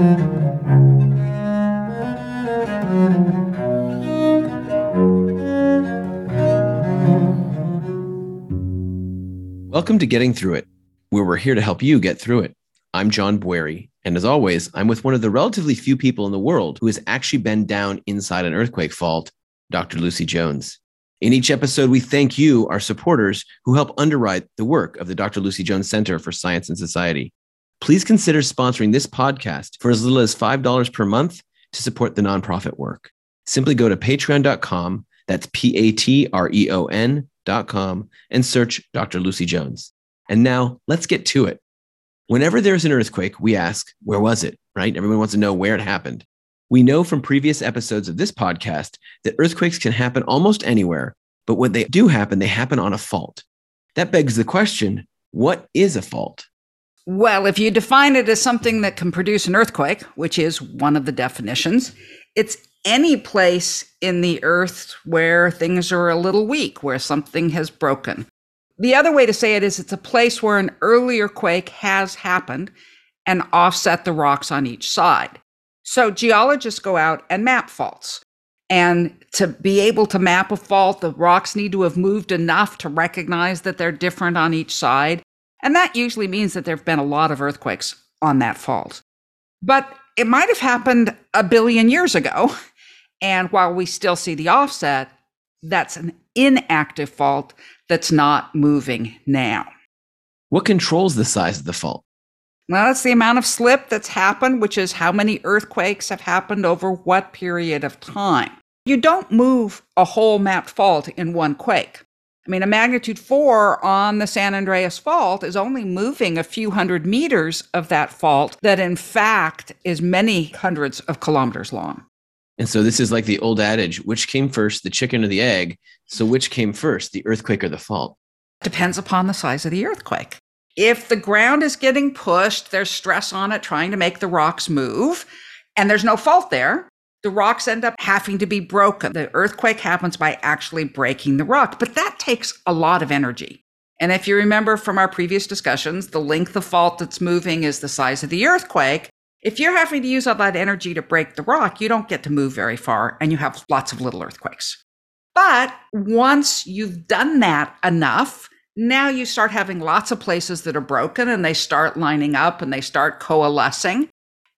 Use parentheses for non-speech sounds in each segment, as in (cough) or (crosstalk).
Welcome to Getting Through It, where we're here to help you get through it. I'm John Bwarie, and as always, I'm with one of the relatively few people in the world who has actually been down inside an earthquake fault, Dr. Lucy Jones. In each episode, we thank you, our supporters, who help underwrite the work of the Dr. Lucy Jones Center for Science and Society. Please consider sponsoring this podcast for as little as $5 per month to support the nonprofit work. Simply go to patreon.com, that's P A T R E O N dot com and search Dr. Lucy Jones. And now let's get to it. Whenever there's an earthquake, we ask, where was it? Right? Everyone wants to know where it happened. We know from previous episodes of this podcast that earthquakes can happen almost anywhere, but when they do happen, they happen on a fault. That begs the question what is a fault? Well, if you define it as something that can produce an earthquake, which is one of the definitions, it's any place in the earth where things are a little weak, where something has broken. The other way to say it is it's a place where an earlier quake has happened and offset the rocks on each side. So geologists go out and map faults. And to be able to map a fault, the rocks need to have moved enough to recognize that they're different on each side. And that usually means that there have been a lot of earthquakes on that fault. But it might have happened a billion years ago. And while we still see the offset, that's an inactive fault that's not moving now. What controls the size of the fault? Well, it's the amount of slip that's happened, which is how many earthquakes have happened over what period of time. You don't move a whole mapped fault in one quake. I mean, a magnitude four on the San Andreas Fault is only moving a few hundred meters of that fault that, in fact, is many hundreds of kilometers long. And so this is like the old adage which came first, the chicken or the egg? So which came first, the earthquake or the fault? Depends upon the size of the earthquake. If the ground is getting pushed, there's stress on it trying to make the rocks move, and there's no fault there, the rocks end up having to be broken. The earthquake happens by actually breaking the rock, but that takes a lot of energy. And if you remember from our previous discussions, the length of fault that's moving is the size of the earthquake. If you're having to use all that energy to break the rock, you don't get to move very far and you have lots of little earthquakes. But once you've done that enough, now you start having lots of places that are broken and they start lining up and they start coalescing.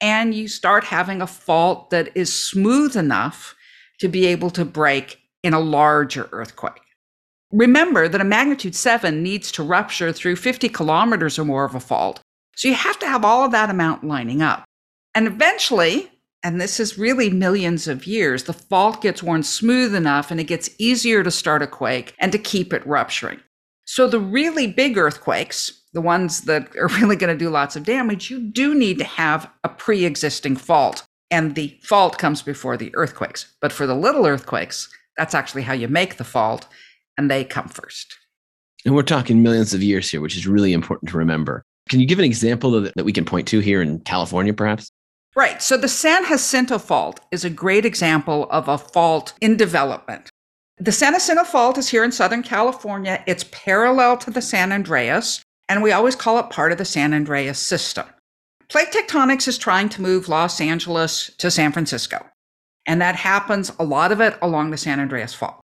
And you start having a fault that is smooth enough to be able to break in a larger earthquake. Remember that a magnitude seven needs to rupture through 50 kilometers or more of a fault. So you have to have all of that amount lining up. And eventually, and this is really millions of years, the fault gets worn smooth enough and it gets easier to start a quake and to keep it rupturing. So the really big earthquakes, the ones that are (laughs) really going to do lots of damage, you do need to have a pre existing fault. And the fault comes before the earthquakes. But for the little earthquakes, that's actually how you make the fault, and they come first. And we're talking millions of years here, which is really important to remember. Can you give an example that we can point to here in California, perhaps? Right. So the San Jacinto Fault is a great example of a fault in development. The San Jacinto Fault is here in Southern California. It's parallel to the San Andreas, and we always call it part of the San Andreas system. Plate tectonics is trying to move Los Angeles to San Francisco, and that happens a lot of it along the San Andreas Fault.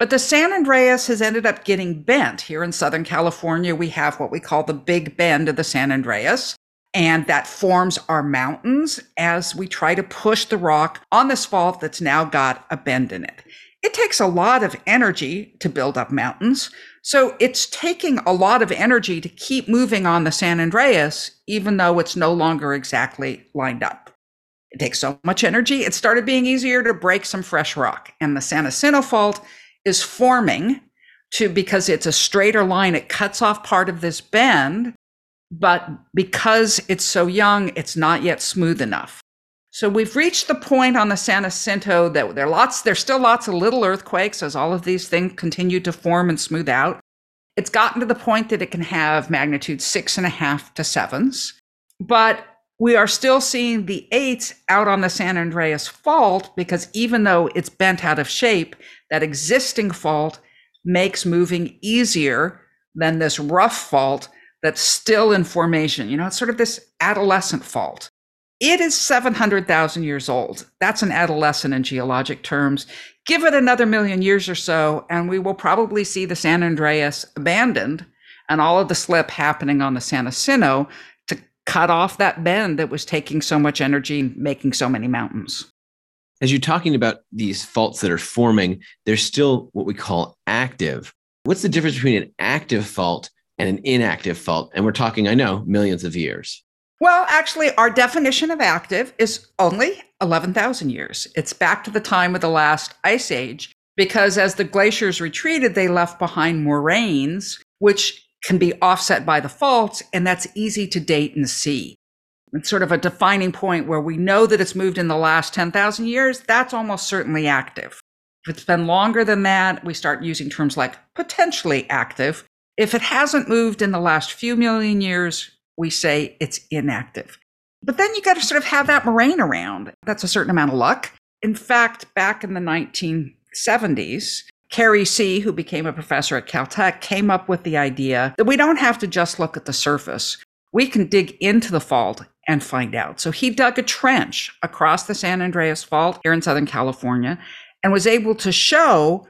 But the San Andreas has ended up getting bent. Here in Southern California, we have what we call the Big Bend of the San Andreas and that forms our mountains as we try to push the rock on this fault that's now got a bend in it. It takes a lot of energy to build up mountains. So it's taking a lot of energy to keep moving on the San Andreas, even though it's no longer exactly lined up. It takes so much energy, it started being easier to break some fresh rock. And the San Jacinto Fault is forming to because it's a straighter line, it cuts off part of this bend but because it's so young, it's not yet smooth enough. So we've reached the point on the San Jacinto that there are lots, there's still lots of little earthquakes as all of these things continue to form and smooth out. It's gotten to the point that it can have magnitude six and a half to sevens, but we are still seeing the eights out on the San Andreas fault because even though it's bent out of shape, that existing fault makes moving easier than this rough fault that's still in formation. You know, it's sort of this adolescent fault. It is 700,000 years old. That's an adolescent in geologic terms. Give it another million years or so, and we will probably see the San Andreas abandoned and all of the slip happening on the San Jacinto to cut off that bend that was taking so much energy and making so many mountains. As you're talking about these faults that are forming, they're still what we call active. What's the difference between an active fault and an inactive fault? And we're talking, I know, millions of years. Well, actually, our definition of active is only 11,000 years. It's back to the time of the last ice age, because as the glaciers retreated, they left behind moraines, which can be offset by the faults, and that's easy to date and see. It's sort of a defining point where we know that it's moved in the last 10,000 years. That's almost certainly active. If it's been longer than that, we start using terms like potentially active. If it hasn't moved in the last few million years, we say it's inactive. But then you got to sort of have that moraine around. That's a certain amount of luck. In fact, back in the 1970s, Kerry Sieh, who became a professor at Caltech, came up with the idea that we don't have to just look at the surface. We can dig into the fault and find out. So he dug a trench across the San Andreas Fault here in Southern California and was able to show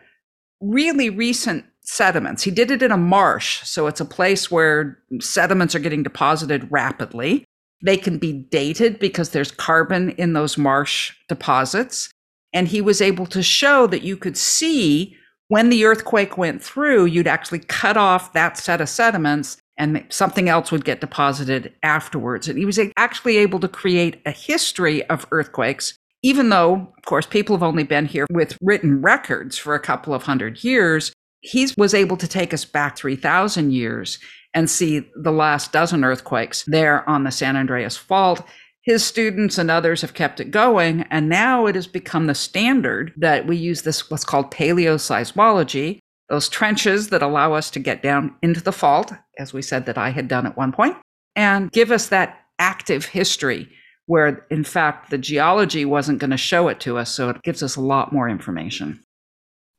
really recent sediments. He did it in a marsh. So it's a place where sediments are getting deposited rapidly. They can be dated because there's carbon in those marsh deposits. And he was able to show that you could see when the earthquake went through, you'd actually cut off that set of sediments and something else would get deposited afterwards. And he was actually able to create a history of earthquakes, even though, of course, people have only been here with written records for a couple of hundred years he was able to take us back 3,000 years and see the last dozen earthquakes there on the San Andreas Fault. His students and others have kept it going, and now it has become the standard that we use this what's called paleoseismology, those trenches that allow us to get down into the fault, as we said that I had done at one point, and give us that active history where, in fact, the geology wasn't going to show it to us. So it gives us a lot more information.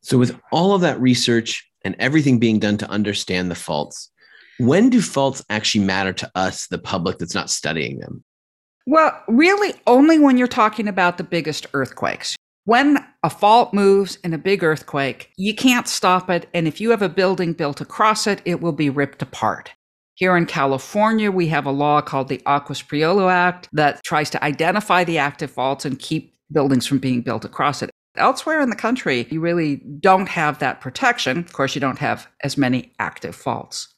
So, with all of that research and everything being done to understand the faults, when do faults actually matter to us, the public that's not studying them? Well, really, only when you're talking about the biggest earthquakes. When a fault moves in a big earthquake, you can't stop it. And if you have a building built across it, it will be ripped apart. Here in California, we have a law called the Alquist-Priolo Act that tries to identify the active faults and keep buildings from being built across it. Elsewhere in the country, you really don't have that protection. Of course, you don't have as many active faults.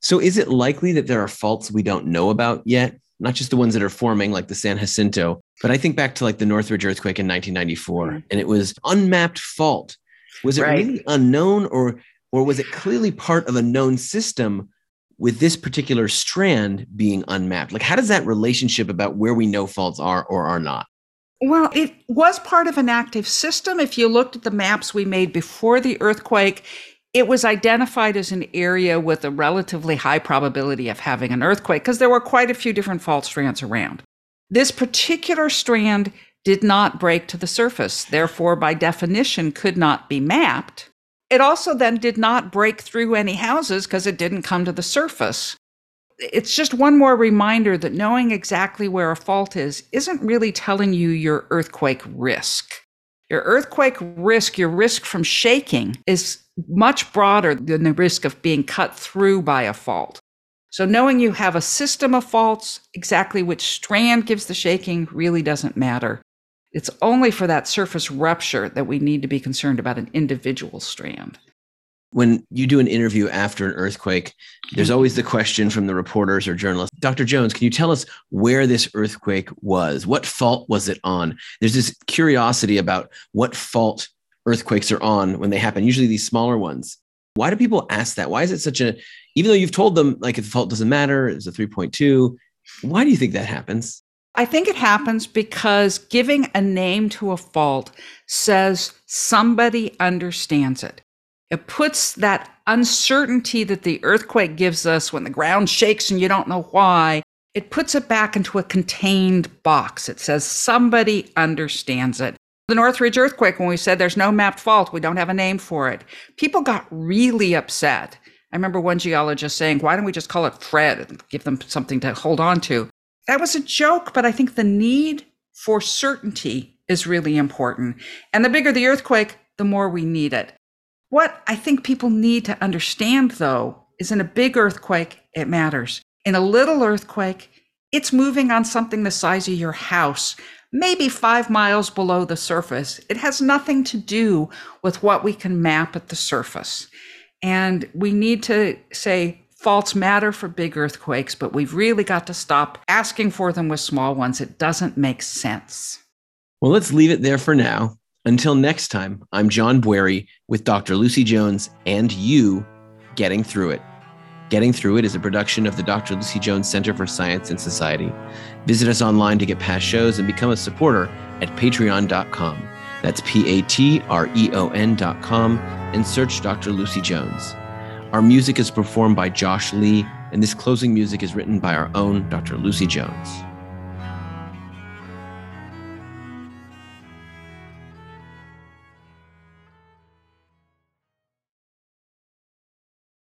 So, is it likely that there are faults we don't know about yet? Not just the ones that are forming, like the San Jacinto, but I think back to like the Northridge earthquake in 1994, mm-hmm. and it was unmapped fault. Was it right. really unknown, or or was it clearly part of a known system with this particular strand being unmapped? Like, how does that relationship about where we know faults are or are not? Well, it was part of an active system. If you looked at the maps we made before the earthquake, it was identified as an area with a relatively high probability of having an earthquake because there were quite a few different fault strands around. This particular strand did not break to the surface, therefore, by definition, could not be mapped. It also then did not break through any houses because it didn't come to the surface it's just one more reminder that knowing exactly where a fault is isn't really telling you your earthquake risk. Your earthquake risk, your risk from shaking, is much broader than the risk of being cut through by a fault. So, knowing you have a system of faults, exactly which strand gives the shaking really doesn't matter. It's only for that surface rupture that we need to be concerned about an individual strand when you do an interview after an earthquake, there's always the question from the reporters or journalists Dr. Jones, can you tell us where this earthquake was? What fault was it on? There's this curiosity about what fault earthquakes are on when they happen, usually these smaller ones. Why do people ask that? Why is it such a, even though you've told them like if the fault doesn't matter, it's a 3.2, why do you think that happens? I think it happens because giving a name to a fault says somebody understands it. It puts that uncertainty that the earthquake gives us when the ground shakes and you don't know why, it puts it back into a contained box. It says somebody understands it. The Northridge earthquake, when we said there's no mapped fault, we don't have a name for it, people got really upset. I remember one geologist saying, Why don't we just call it Fred and give them something to hold on to? that was a joke, but I think the need for certainty is really important. And the bigger the earthquake, the more we need it. What I think people need to understand, though, is in a big earthquake, it matters. In a little earthquake, it's moving on something the size of your house, maybe five miles below the surface. It has nothing to do with what we can map at the surface. And we need to say faults matter for big earthquakes, but we've really got to stop asking for them with small ones. It doesn't make sense. Well, let's leave it there for now. Until next time, I'm John Bwarie with Dr. Lucy Jones and you getting through it. Getting Through It is a production of the Dr. Lucy Jones Center for Science and Society. Visit us online to get past shows and become a supporter at patreon.com. That's P A T R E O N.com and search Dr. Lucy Jones. Our music is performed by Josh Lee, and this closing music is written by our own Dr. Lucy Jones.